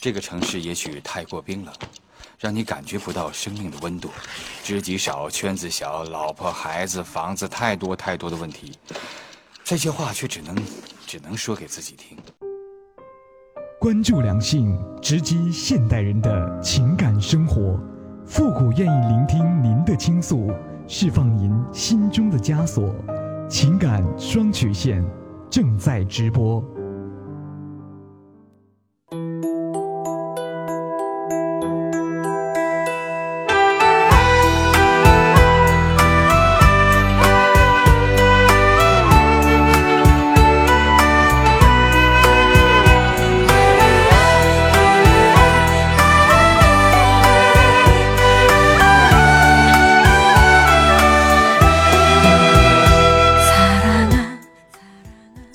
这个城市也许太过冰冷，让你感觉不到生命的温度。知己少，圈子小，老婆孩子房子太多太多的问题，这些话却只能只能说给自己听。关注两性，直击现代人的情感生活。复古愿意聆听您的倾诉，释放您心中的枷锁。情感双曲线正在直播。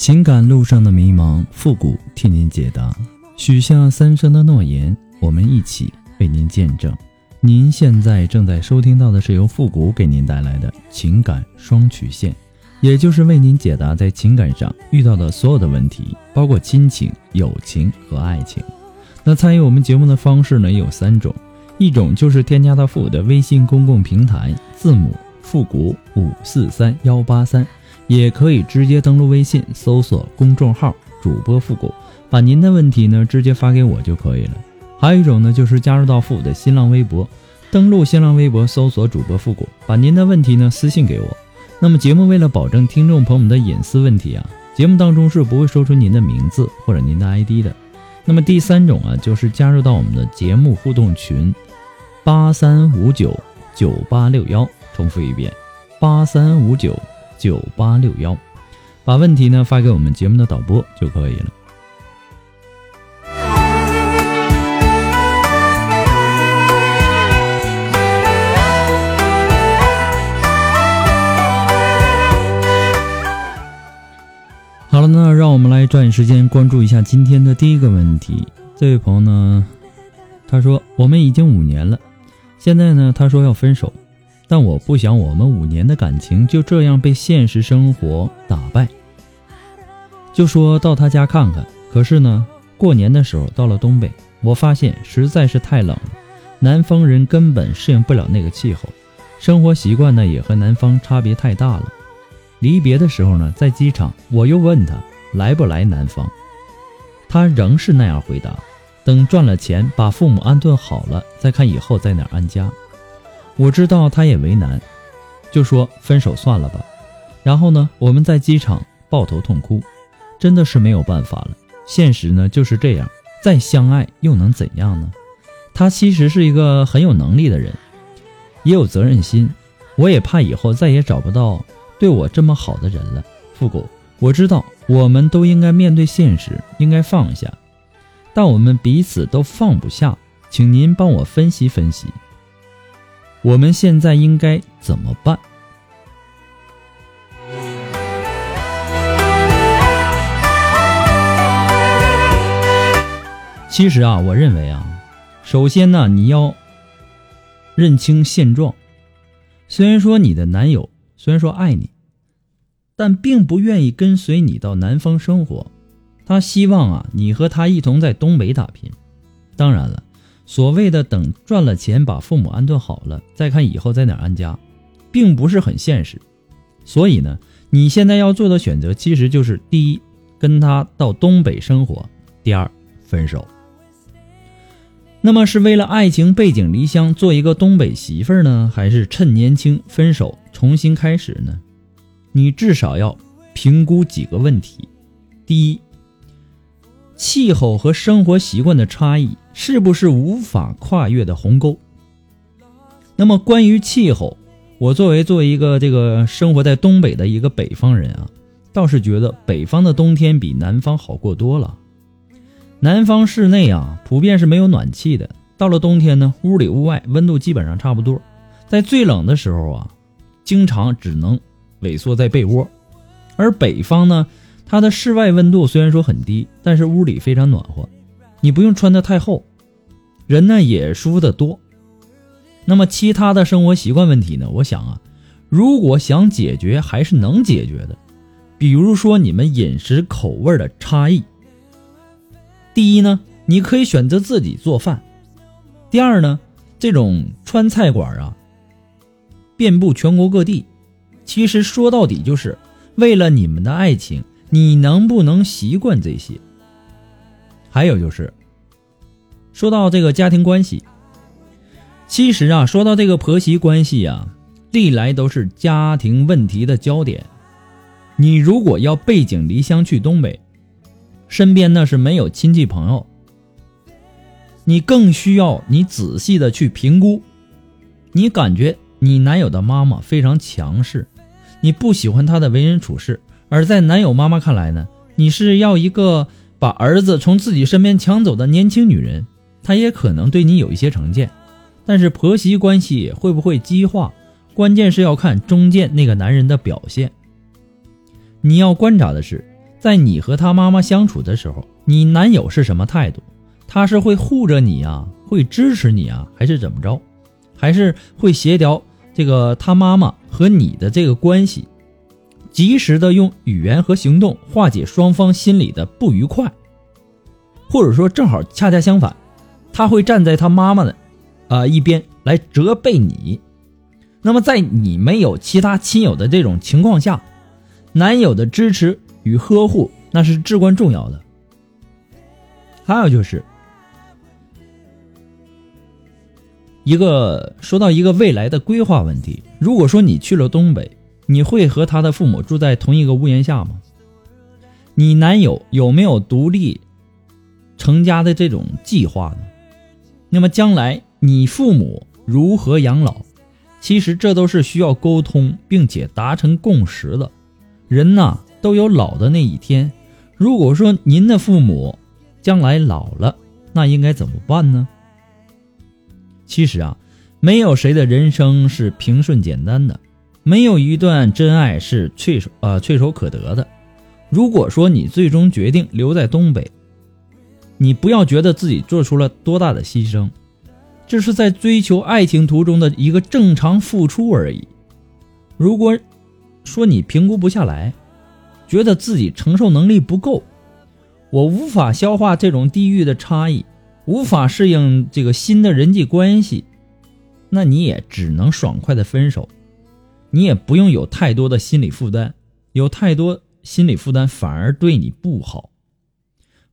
情感路上的迷茫，复古替您解答。许下三生的诺言，我们一起为您见证。您现在正在收听到的是由复古给您带来的情感双曲线，也就是为您解答在情感上遇到的所有的问题，包括亲情、友情和爱情。那参与我们节目的方式呢有三种，一种就是添加到复古的微信公共平台，字母复古五四三幺八三。也可以直接登录微信，搜索公众号“主播复古”，把您的问题呢直接发给我就可以了。还有一种呢，就是加入到复古的新浪微博，登录新浪微博，搜索“主播复古”，把您的问题呢私信给我。那么节目为了保证听众朋友们的隐私问题啊，节目当中是不会说出您的名字或者您的 ID 的。那么第三种啊，就是加入到我们的节目互动群，八三五九九八六幺，重复一遍，八三五九。九八六幺，把问题呢发给我们节目的导播就可以了。好了，那让我们来抓紧时间关注一下今天的第一个问题。这位朋友呢，他说我们已经五年了，现在呢，他说要分手。但我不想我们五年的感情就这样被现实生活打败。就说到他家看看，可是呢，过年的时候到了东北，我发现实在是太冷了，南方人根本适应不了那个气候，生活习惯呢也和南方差别太大了。离别的时候呢，在机场我又问他来不来南方，他仍是那样回答：等赚了钱，把父母安顿好了，再看以后在哪安家。我知道他也为难，就说分手算了吧。然后呢，我们在机场抱头痛哭，真的是没有办法了。现实呢就是这样，再相爱又能怎样呢？他其实是一个很有能力的人，也有责任心。我也怕以后再也找不到对我这么好的人了。复古，我知道我们都应该面对现实，应该放下，但我们彼此都放不下，请您帮我分析分析。我们现在应该怎么办？其实啊，我认为啊，首先呢，你要认清现状。虽然说你的男友虽然说爱你，但并不愿意跟随你到南方生活，他希望啊，你和他一同在东北打拼。当然了。所谓的等赚了钱把父母安顿好了，再看以后在哪安家，并不是很现实。所以呢，你现在要做的选择其实就是：第一，跟他到东北生活；第二，分手。那么是为了爱情背井离乡做一个东北媳妇儿呢，还是趁年轻分手重新开始呢？你至少要评估几个问题：第一，气候和生活习惯的差异。是不是无法跨越的鸿沟？那么关于气候，我作为作为一个这个生活在东北的一个北方人啊，倒是觉得北方的冬天比南方好过多了。南方室内啊，普遍是没有暖气的，到了冬天呢，屋里屋外温度基本上差不多。在最冷的时候啊，经常只能萎缩在被窝。而北方呢，它的室外温度虽然说很低，但是屋里非常暖和。你不用穿的太厚，人呢也舒服的多。那么其他的生活习惯问题呢？我想啊，如果想解决，还是能解决的。比如说你们饮食口味的差异。第一呢，你可以选择自己做饭。第二呢，这种川菜馆啊，遍布全国各地。其实说到底，就是为了你们的爱情，你能不能习惯这些？还有就是，说到这个家庭关系，其实啊，说到这个婆媳关系啊，历来都是家庭问题的焦点。你如果要背井离乡去东北，身边那是没有亲戚朋友。你更需要你仔细的去评估，你感觉你男友的妈妈非常强势，你不喜欢她的为人处事，而在男友妈妈看来呢，你是要一个把儿子从自己身边抢走的年轻女人，她也可能对你有一些成见，但是婆媳关系会不会激化，关键是要看中间那个男人的表现。你要观察的是，在你和他妈妈相处的时候，你男友是什么态度？他是会护着你啊，会支持你啊，还是怎么着？还是会协调这个他妈妈和你的这个关系，及时的用语言和行动化解双方心里的不愉快，或者说正好恰恰相反，他会站在他妈妈的啊一边来责备你。那么在你没有其他亲友的这种情况下，男友的支持与呵护那是至关重要的。还有就是。一个说到一个未来的规划问题，如果说你去了东北，你会和他的父母住在同一个屋檐下吗？你男友有没有独立成家的这种计划呢？那么将来你父母如何养老？其实这都是需要沟通并且达成共识的。人呐都有老的那一天。如果说您的父母将来老了，那应该怎么办呢？其实啊，没有谁的人生是平顺简单的，没有一段真爱是唾手呃唾手可得的。如果说你最终决定留在东北，你不要觉得自己做出了多大的牺牲，这是在追求爱情途中的一个正常付出而已。如果说你评估不下来，觉得自己承受能力不够，我无法消化这种地域的差异。无法适应这个新的人际关系，那你也只能爽快的分手，你也不用有太多的心理负担，有太多心理负担反而对你不好。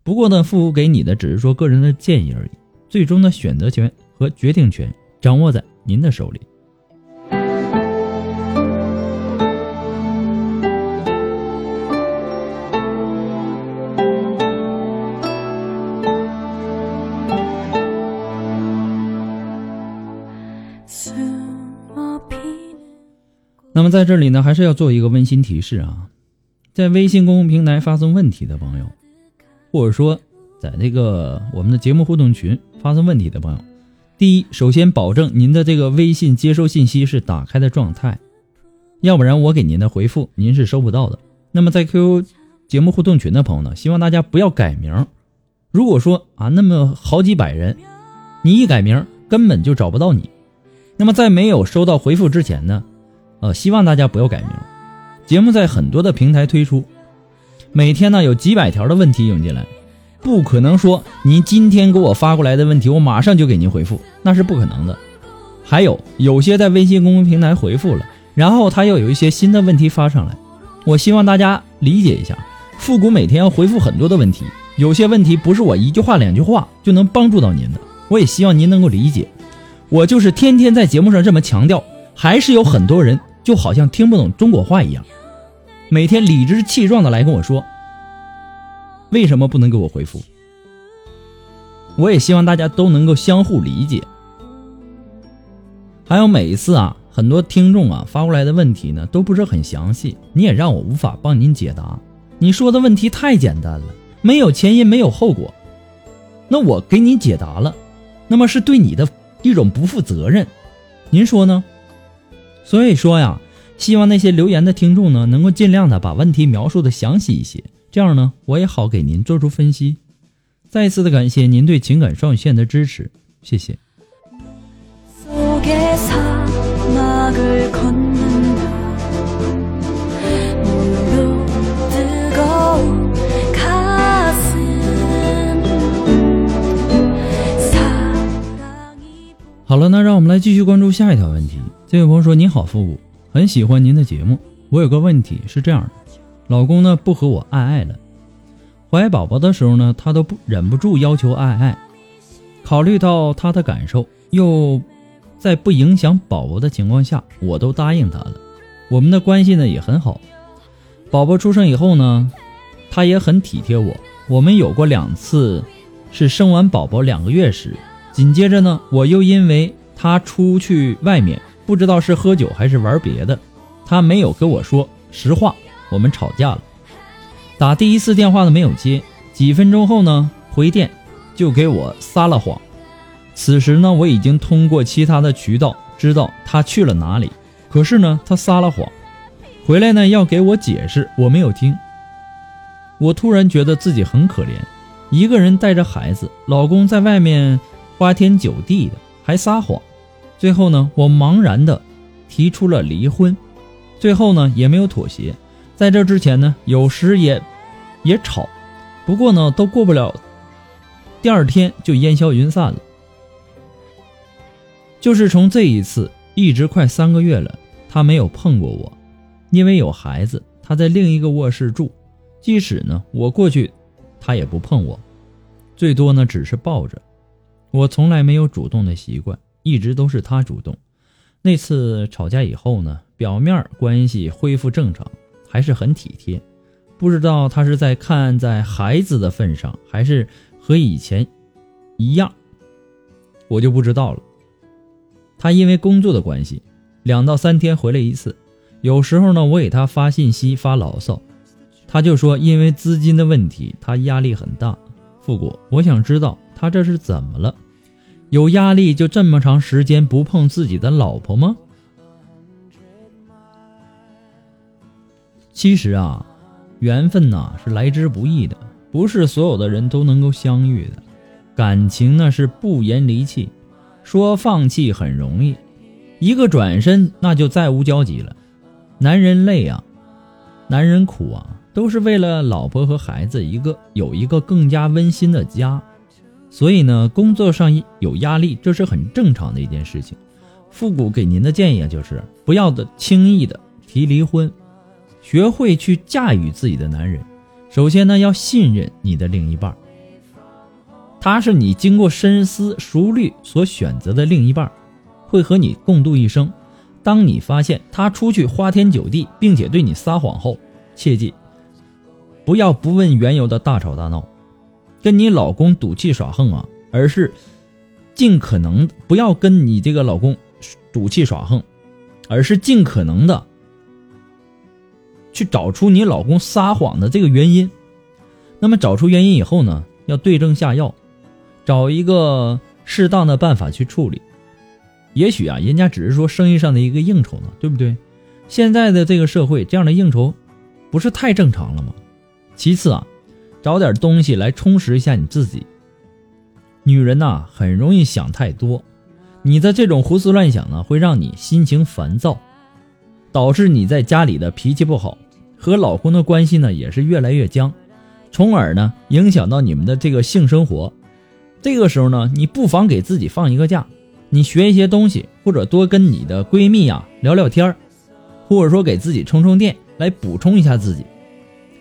不过呢，父母给你的只是说个人的建议而已，最终的选择权和决定权掌握在您的手里。在这里呢，还是要做一个温馨提示啊，在微信公共平台发送问题的朋友，或者说在那个我们的节目互动群发送问题的朋友，第一，首先保证您的这个微信接收信息是打开的状态，要不然我给您的回复您是收不到的。那么在 QQ 节目互动群的朋友呢，希望大家不要改名。如果说啊，那么好几百人，你一改名根本就找不到你。那么在没有收到回复之前呢？呃，希望大家不要改名。节目在很多的平台推出，每天呢有几百条的问题涌进来，不可能说您今天给我发过来的问题，我马上就给您回复，那是不可能的。还有有些在微信公众平台回复了，然后他又有一些新的问题发上来，我希望大家理解一下，复古每天要回复很多的问题，有些问题不是我一句话两句话就能帮助到您的，我也希望您能够理解。我就是天天在节目上这么强调，还是有很多人。就好像听不懂中国话一样，每天理直气壮的来跟我说，为什么不能给我回复？我也希望大家都能够相互理解。还有每一次啊，很多听众啊发过来的问题呢，都不是很详细，你也让我无法帮您解答。你说的问题太简单了，没有前因，没有后果，那我给你解答了，那么是对你的一种不负责任，您说呢？所以说呀希望那些留言的听众呢能够尽量的把问题描述的详细一些这样呢我也好给您做出分析。再一次的感谢您对情感双语线的支持谢谢。好了那让我们来继续关注下一条问题。这位朋友说：“您好，复古，很喜欢您的节目。我有个问题是这样的，老公呢不和我爱爱了，怀宝宝的时候呢，他都不忍不住要求爱爱。考虑到他的感受，又在不影响宝宝的情况下，我都答应他了。我们的关系呢也很好。宝宝出生以后呢，他也很体贴我。我们有过两次，是生完宝宝两个月时。”紧接着呢，我又因为他出去外面，不知道是喝酒还是玩别的，他没有跟我说实话，我们吵架了。打第一次电话都没有接，几分钟后呢回电就给我撒了谎。此时呢，我已经通过其他的渠道知道他去了哪里，可是呢，他撒了谎，回来呢要给我解释，我没有听。我突然觉得自己很可怜，一个人带着孩子，老公在外面。花天酒地的，还撒谎，最后呢，我茫然的提出了离婚，最后呢也没有妥协。在这之前呢，有时也也吵，不过呢都过不了，第二天就烟消云散了。就是从这一次，一直快三个月了，他没有碰过我，因为有孩子，他在另一个卧室住，即使呢我过去，他也不碰我，最多呢只是抱着。我从来没有主动的习惯，一直都是他主动。那次吵架以后呢，表面关系恢复正常，还是很体贴。不知道他是在看在孩子的份上，还是和以前一样，我就不知道了。他因为工作的关系，两到三天回来一次。有时候呢，我给他发信息发牢骚，他就说因为资金的问题，他压力很大。复古，我想知道。他这是怎么了？有压力就这么长时间不碰自己的老婆吗？其实啊，缘分呐是来之不易的，不是所有的人都能够相遇的。感情呢是不言离弃，说放弃很容易，一个转身那就再无交集了。男人累啊，男人苦啊，都是为了老婆和孩子一个有一个更加温馨的家。所以呢，工作上有压力，这是很正常的一件事情。复古给您的建议啊，就是不要的轻易的提离婚，学会去驾驭自己的男人。首先呢，要信任你的另一半，他是你经过深思熟虑所选择的另一半，会和你共度一生。当你发现他出去花天酒地，并且对你撒谎后，切记不要不问缘由的大吵大闹。跟你老公赌气耍横啊，而是尽可能不要跟你这个老公赌气耍横，而是尽可能的去找出你老公撒谎的这个原因。那么找出原因以后呢，要对症下药，找一个适当的办法去处理。也许啊，人家只是说生意上的一个应酬呢，对不对？现在的这个社会，这样的应酬不是太正常了吗？其次啊。找点东西来充实一下你自己。女人呐，很容易想太多，你的这种胡思乱想呢，会让你心情烦躁，导致你在家里的脾气不好，和老公的关系呢也是越来越僵，从而呢影响到你们的这个性生活。这个时候呢，你不妨给自己放一个假，你学一些东西，或者多跟你的闺蜜呀聊聊天或者说给自己充充电，来补充一下自己，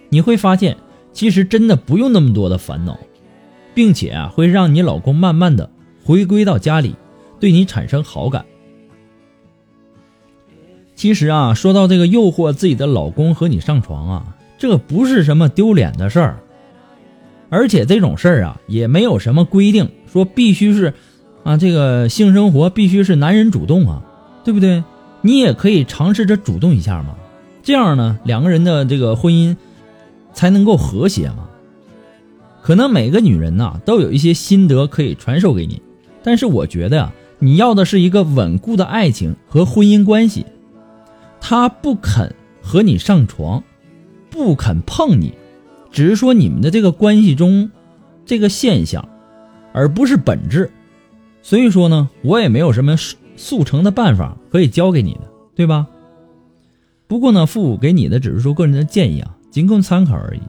你会发现。其实真的不用那么多的烦恼，并且啊，会让你老公慢慢的回归到家里，对你产生好感。其实啊，说到这个诱惑自己的老公和你上床啊，这不是什么丢脸的事儿，而且这种事儿啊，也没有什么规定说必须是，啊，这个性生活必须是男人主动啊，对不对？你也可以尝试着主动一下嘛，这样呢，两个人的这个婚姻。才能够和谐嘛？可能每个女人呐都有一些心得可以传授给你，但是我觉得呀，你要的是一个稳固的爱情和婚姻关系。他不肯和你上床，不肯碰你，只是说你们的这个关系中这个现象，而不是本质。所以说呢，我也没有什么速成的办法可以教给你的，对吧？不过呢，父母给你的只是说个人的建议啊。仅供参考而已，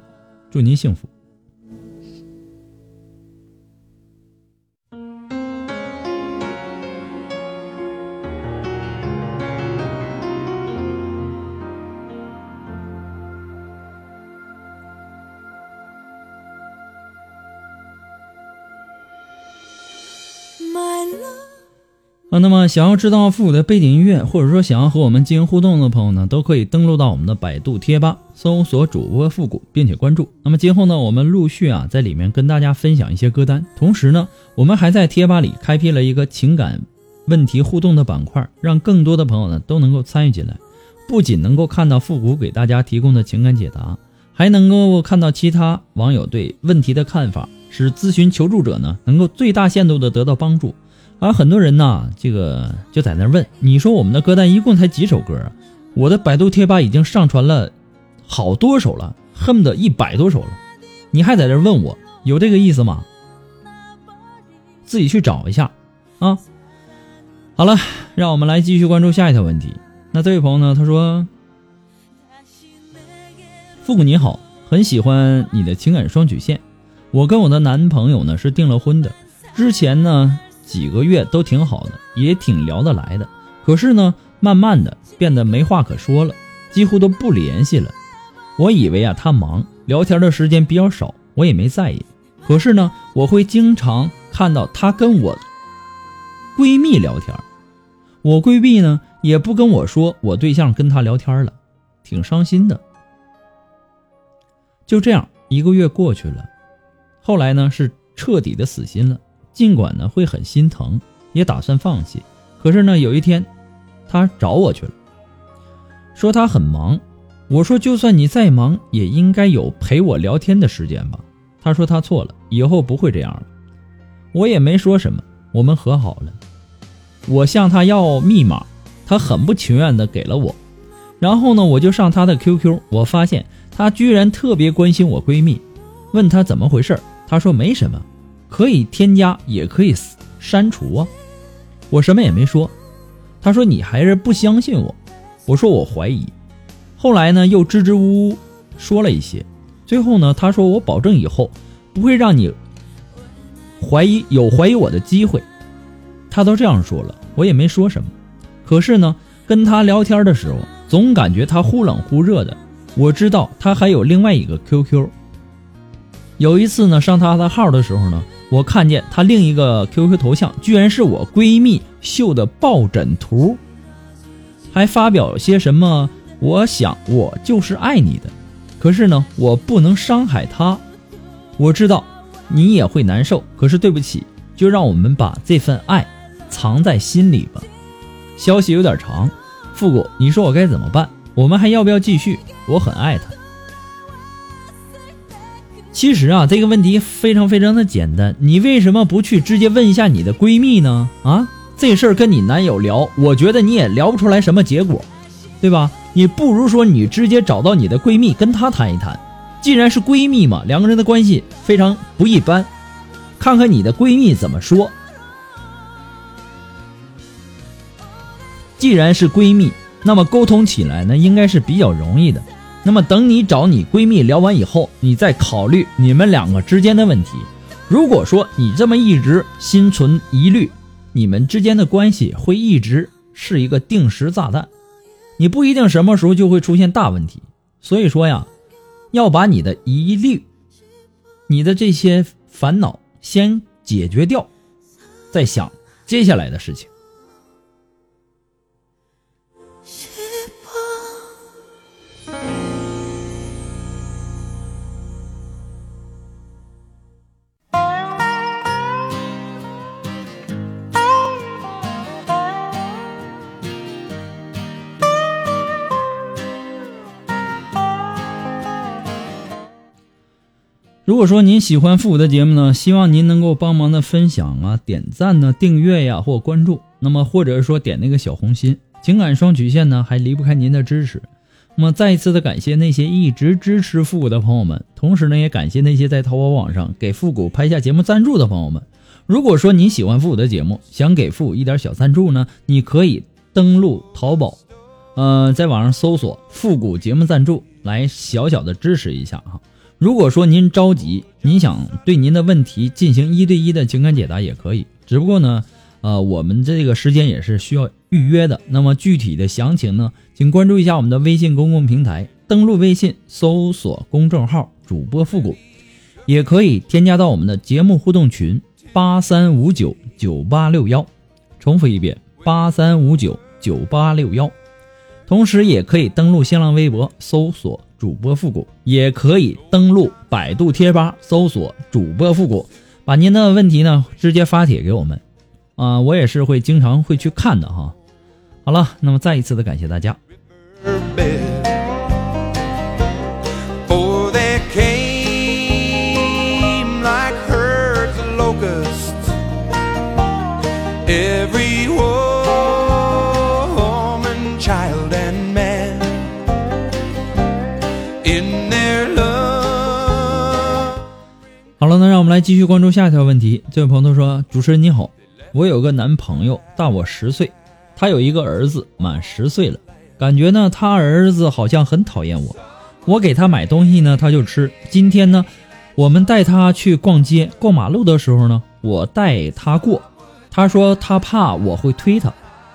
祝您幸福。啊，那么想要知道复古的背景音乐，或者说想要和我们进行互动的朋友呢，都可以登录到我们的百度贴吧，搜索主播复古，并且关注。那么今后呢，我们陆续啊在里面跟大家分享一些歌单，同时呢，我们还在贴吧里开辟了一个情感问题互动的板块，让更多的朋友呢都能够参与进来，不仅能够看到复古给大家提供的情感解答，还能够看到其他网友对问题的看法，使咨询求助者呢能够最大限度的得到帮助。而很多人呢，这个就在那问，你说我们的歌单一共才几首歌啊？我的百度贴吧已经上传了好多首了，恨不得一百多首了，你还在这问我，有这个意思吗？自己去找一下啊。好了，让我们来继续关注下一条问题。那这位朋友呢，他说：“复古你好，很喜欢你的情感双曲线。我跟我的男朋友呢是订了婚的，之前呢。”几个月都挺好的，也挺聊得来的。可是呢，慢慢的变得没话可说了，几乎都不联系了。我以为啊，他忙，聊天的时间比较少，我也没在意。可是呢，我会经常看到他跟我闺蜜聊天，我闺蜜呢也不跟我说我对象跟他聊天了，挺伤心的。就这样，一个月过去了，后来呢是彻底的死心了。尽管呢会很心疼，也打算放弃，可是呢有一天，他找我去了，说他很忙。我说就算你再忙，也应该有陪我聊天的时间吧。他说他错了，以后不会这样了。我也没说什么，我们和好了。我向他要密码，他很不情愿的给了我。然后呢，我就上他的 QQ，我发现他居然特别关心我闺蜜，问他怎么回事，他说没什么。可以添加，也可以删除啊！我什么也没说。他说你还是不相信我。我说我怀疑。后来呢，又支支吾吾说了一些。最后呢，他说我保证以后不会让你怀疑有怀疑我的机会。他都这样说了，我也没说什么。可是呢，跟他聊天的时候，总感觉他忽冷忽热的。我知道他还有另外一个 QQ。有一次呢，上他的号的时候呢。我看见她另一个 QQ 头像，居然是我闺蜜秀的抱枕图，还发表些什么？我想我就是爱你的，可是呢，我不能伤害她。我知道你也会难受，可是对不起，就让我们把这份爱藏在心里吧。消息有点长，复古，你说我该怎么办？我们还要不要继续？我很爱他。其实啊，这个问题非常非常的简单，你为什么不去直接问一下你的闺蜜呢？啊，这事儿跟你男友聊，我觉得你也聊不出来什么结果，对吧？你不如说你直接找到你的闺蜜，跟她谈一谈。既然是闺蜜嘛，两个人的关系非常不一般，看看你的闺蜜怎么说。既然是闺蜜，那么沟通起来呢，应该是比较容易的。那么等你找你闺蜜聊完以后，你再考虑你们两个之间的问题。如果说你这么一直心存疑虑，你们之间的关系会一直是一个定时炸弹，你不一定什么时候就会出现大问题。所以说呀，要把你的疑虑、你的这些烦恼先解决掉，再想接下来的事情。如果说您喜欢复古的节目呢，希望您能够帮忙的分享啊、点赞呢、订阅呀或关注，那么或者是说点那个小红心。情感双曲线呢还离不开您的支持。那么再一次的感谢那些一直支持复古的朋友们，同时呢也感谢那些在淘宝网上给复古拍下节目赞助的朋友们。如果说您喜欢复古的节目，想给复古一点小赞助呢，你可以登录淘宝，呃，在网上搜索“复古节目赞助”来小小的支持一下哈。如果说您着急，您想对您的问题进行一对一的情感解答也可以，只不过呢，呃，我们这个时间也是需要预约的。那么具体的详情呢，请关注一下我们的微信公共平台，登录微信搜索公众号“主播复古”，也可以添加到我们的节目互动群八三五九九八六幺，重复一遍八三五九九八六幺。同时也可以登录新浪微博搜索主播复古，也可以登录百度贴吧搜索主播复古，把您的问题呢直接发帖给我们，啊，我也是会经常会去看的哈。好了，那么再一次的感谢大家。继续关注下一条问题。这位朋友说：“主持人你好，我有个男朋友大我十岁，他有一个儿子满十岁了，感觉呢他儿子好像很讨厌我。我给他买东西呢，他就吃。今天呢，我们带他去逛街，过马路的时候呢，我带他过，他说他怕我会推他。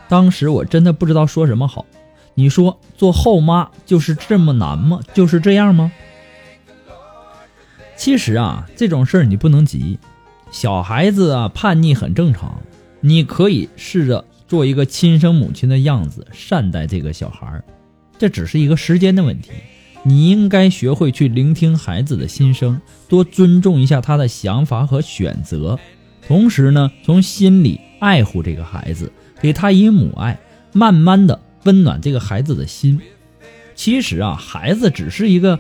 当时我真的不知道说什么好。你说做后妈就是这么难吗？就是这样吗？”其实啊，这种事儿你不能急，小孩子啊叛逆很正常，你可以试着做一个亲生母亲的样子善待这个小孩儿，这只是一个时间的问题。你应该学会去聆听孩子的心声，多尊重一下他的想法和选择，同时呢，从心里爱护这个孩子，给他以母爱，慢慢的温暖这个孩子的心。其实啊，孩子只是一个。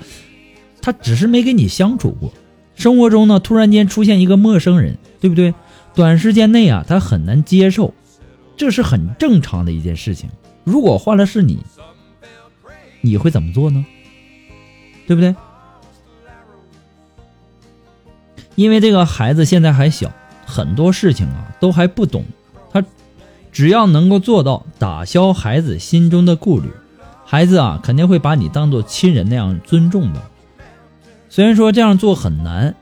他只是没跟你相处过，生活中呢突然间出现一个陌生人，对不对？短时间内啊，他很难接受，这是很正常的一件事情。如果换了是你，你会怎么做呢？对不对？因为这个孩子现在还小，很多事情啊都还不懂，他只要能够做到打消孩子心中的顾虑，孩子啊肯定会把你当做亲人那样尊重的。虽然说这样做很难，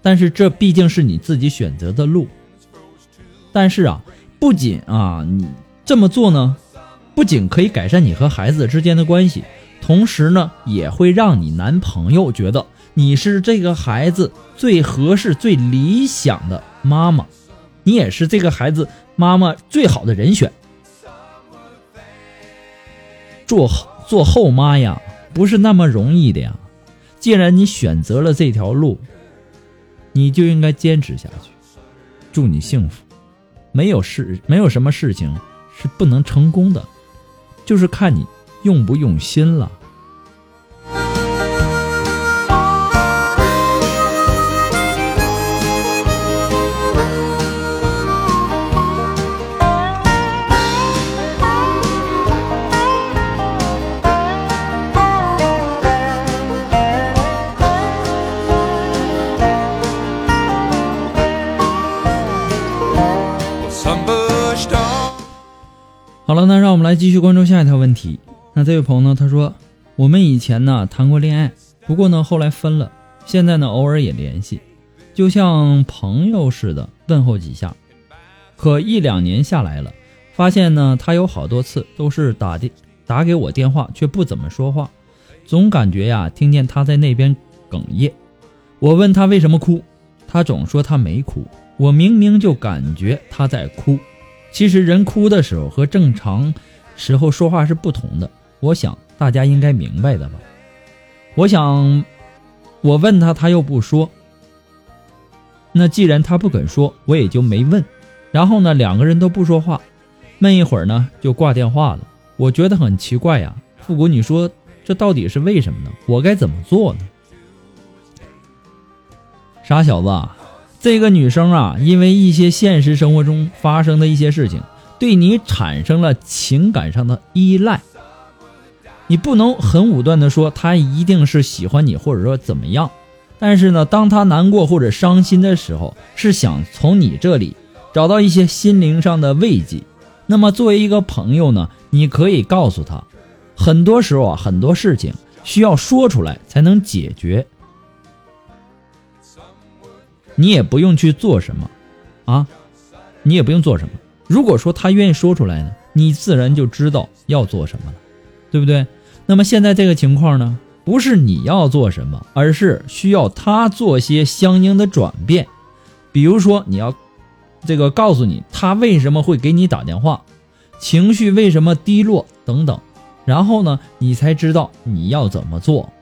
但是这毕竟是你自己选择的路。但是啊，不仅啊你这么做呢，不仅可以改善你和孩子之间的关系，同时呢，也会让你男朋友觉得你是这个孩子最合适、最理想的妈妈，你也是这个孩子妈妈最好的人选。做做后妈呀，不是那么容易的呀。既然你选择了这条路，你就应该坚持下去。祝你幸福。没有事，没有什么事情是不能成功的，就是看你用不用心了。好了，那让我们来继续关注下一条问题。那这位朋友呢，他说，我们以前呢谈过恋爱，不过呢后来分了，现在呢偶尔也联系，就像朋友似的问候几下。可一两年下来了，发现呢他有好多次都是打的打给我电话，却不怎么说话，总感觉呀听见他在那边哽咽。我问他为什么哭，他总说他没哭，我明明就感觉他在哭。其实人哭的时候和正常时候说话是不同的，我想大家应该明白的吧。我想，我问他，他又不说。那既然他不肯说，我也就没问。然后呢，两个人都不说话，闷一会儿呢，就挂电话了。我觉得很奇怪呀，复古，你说这到底是为什么呢？我该怎么做呢？傻小子。这个女生啊，因为一些现实生活中发生的一些事情，对你产生了情感上的依赖。你不能很武断的说她一定是喜欢你，或者说怎么样。但是呢，当她难过或者伤心的时候，是想从你这里找到一些心灵上的慰藉。那么作为一个朋友呢，你可以告诉她，很多时候啊，很多事情需要说出来才能解决。你也不用去做什么，啊，你也不用做什么。如果说他愿意说出来呢，你自然就知道要做什么了，对不对？那么现在这个情况呢，不是你要做什么，而是需要他做些相应的转变。比如说，你要这个告诉你他为什么会给你打电话，情绪为什么低落等等，然后呢，你才知道你要怎么做。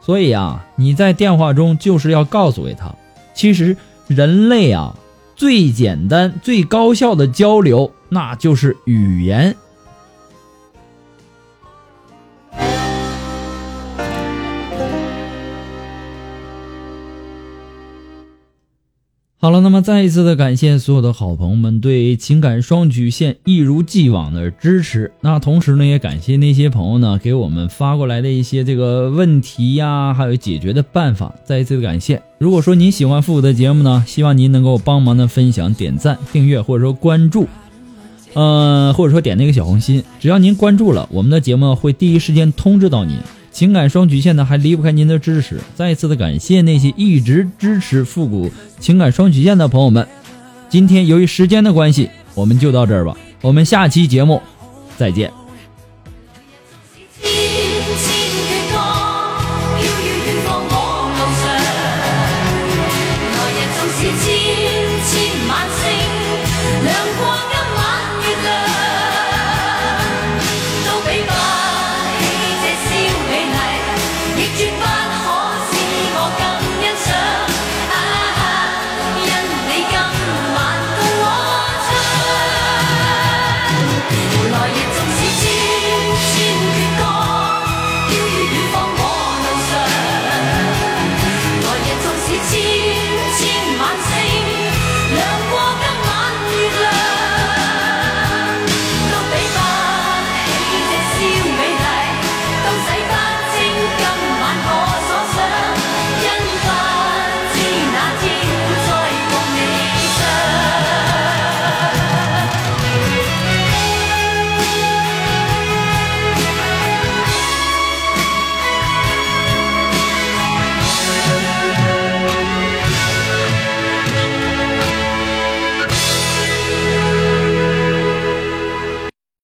所以啊，你在电话中就是要告诉给他，其实人类啊最简单、最高效的交流，那就是语言。好了，那么再一次的感谢所有的好朋友们对情感双曲线一如既往的支持。那同时呢，也感谢那些朋友呢给我们发过来的一些这个问题呀，还有解决的办法。再一次的感谢。如果说您喜欢复古的节目呢，希望您能够帮忙的分享、点赞、订阅或者说关注，呃，或者说点那个小红心。只要您关注了，我们的节目会第一时间通知到您。情感双曲线呢，还离不开您的支持。再次的感谢那些一直支持复古情感双曲线的朋友们。今天由于时间的关系，我们就到这儿吧。我们下期节目再见。